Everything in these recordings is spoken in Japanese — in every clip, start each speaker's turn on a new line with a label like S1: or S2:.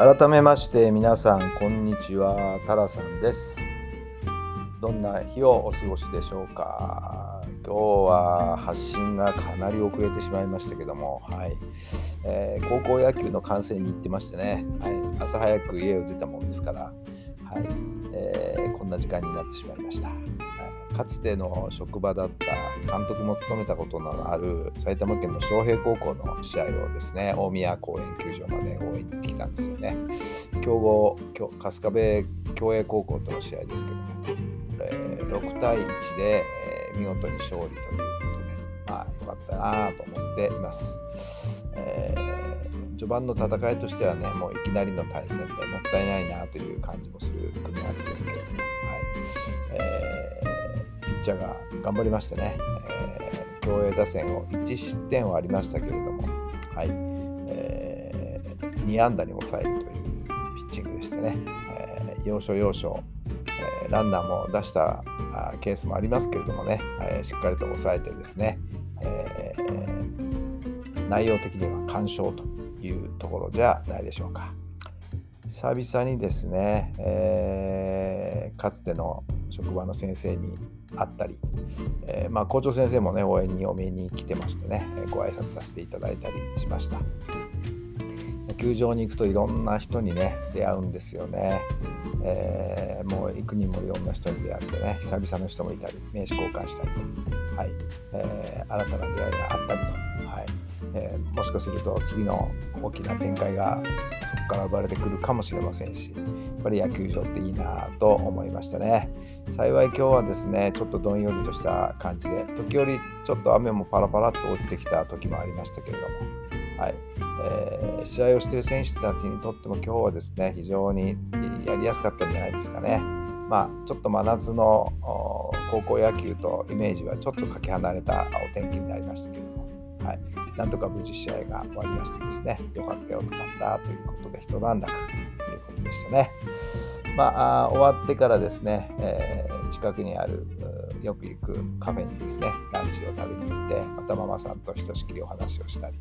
S1: 改めまして皆さんこんにちは。タラさんです。どんな日をお過ごしでしょうか？今日は発信がかなり遅れてしまいましたけども、はい。えー、高校野球の観戦に行ってましてね、はい、朝早く家を出たもんですから、はい。えー、こんな時間になってしまいました。かつての職場だった監督も務めたことのある埼玉県の昌平高校の試合をですね大宮公園球場まで応援に行ってきたんですよね。強豪春日部共栄高校との試合ですけども、えー、6対1で、え、見事に勝利ということでまあ良かったなと思っています、えー、序盤の戦いとしてはねもういきなりの対戦でもったいないなという感じもする組み合わせですけれども、はい。えーッチャーが頑張りましてね、えー、競泳打線を1失点はありましたけれども、はいえー、2安打に抑えるというピッチングでしてね、えー、要所要所、えー、ランナーも出したケースもありますけれどもね、えー、しっかりと抑えてですね、えー、内容的には完勝というところじゃないでしょうか。久々にですね、えー、かつての職場の先生に会ったり、えー、まあ、校長先生もね応援にお見に来てましてねご挨拶させていただいたりしました。球場に行くといろんな人にね出会うんですよね、えー、もう幾人もいろんな人に出会ってね久々の人もいたり名刺交換したりと、はい。えー、新たな出会いがあったりと、はい。えー、もしかすると次の大きな展開がそこから生まれてくるかもしれませんしやっぱり野球場っていいなと思いましたね。幸い今日はですねちょっとどんよりとした感じで時折ちょっと雨もパラパラっと落ちてきた時もありましたけれども、はいえー、試合をしている選手たちにとっても今日はですね非常にやりやすかったんじゃないですかね。まあ、ちょっと真夏の高校野球とイメージはちょっとかけ離れたお天気になりましたけれども、はい、なんとか無事試合が終わりましてですね、よかったよかったということで、一段落ということでしたね。まあ、終わってからですね、えー、近くにあるよく行くカフェにですね、ランチを食べに行って、またママさんとひとしきりお話をしたり、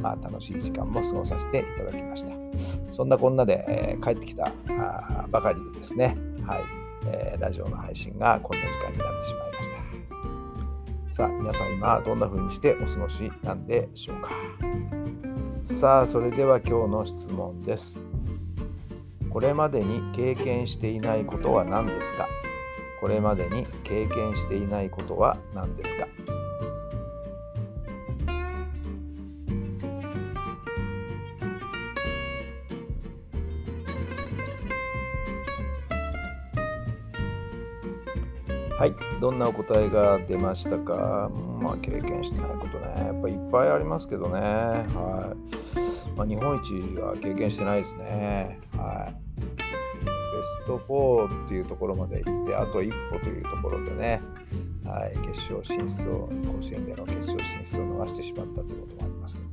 S1: まあ、楽しい時間も過ごさせていただきました。そんなこんなで、えー、帰ってきたばかりでですね、はいえー、ラジオの配信がこんな時間になってしまいました。さあ、皆さん今どんな風にしてお過ごしなんでしょうか。さあ、それでは今日の質問です。これまでに経験していないことは何ですか？これまでに経験していないことは何ですか？はい、どんなお答えが出ましたか、まあ、経験してないことね、やっぱいっぱいありますけどね、はい。まあ、日本一は経験してないですね。はい、ベスト4っていうところまで行って、あと一歩というところでね、はい、決勝進出を、甲子園での決勝進出を逃してしまったということもありますけど、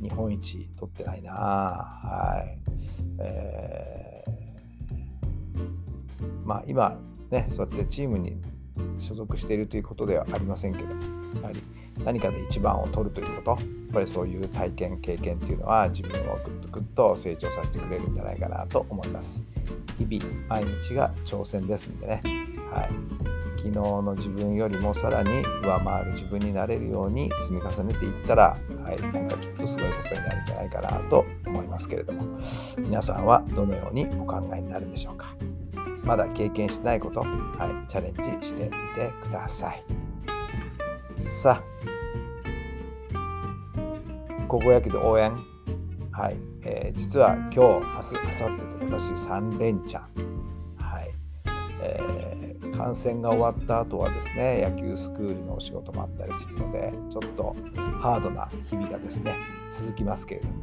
S1: 日本一取ってないな、はい。えー、まあ今、ね、そうやってチームに所属しているということではありませんけどやはり何かで一番を取るということやっぱりそういう体験経験っていうのは自分をぐっとぐっと成長させてくれるんじゃないかなと思います。日々毎日が挑戦ですんでね、はい、昨日の自分よりもさらに上回る自分になれるように積み重ねていったら、はい、なんかきっとすごいことになるんじゃないかなと思いますけれども皆さんはどのようにお考えになるんでしょうか？まだ経験してないこと、はい、チャレンジしてみてください。さあ、高校野球で応援、はいえー、実は今日、明日、明後日と私3連チャン、はいえー、感染が終わった後はですね野球スクールのお仕事もあったりするのでちょっとハードな日々がですね続きますけれども、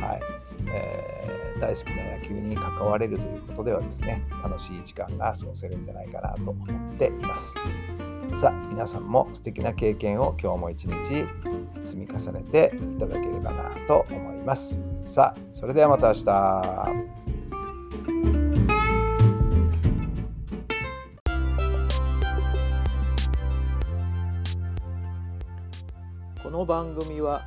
S1: はい。えー、大好きな野球に関われるということではですね楽しい時間が過ごせるんじゃないかなと思っています。さあ皆さんも素敵な経験を今日も一日積み重ねていただければなと思います。さあそれではまた明日。この番組は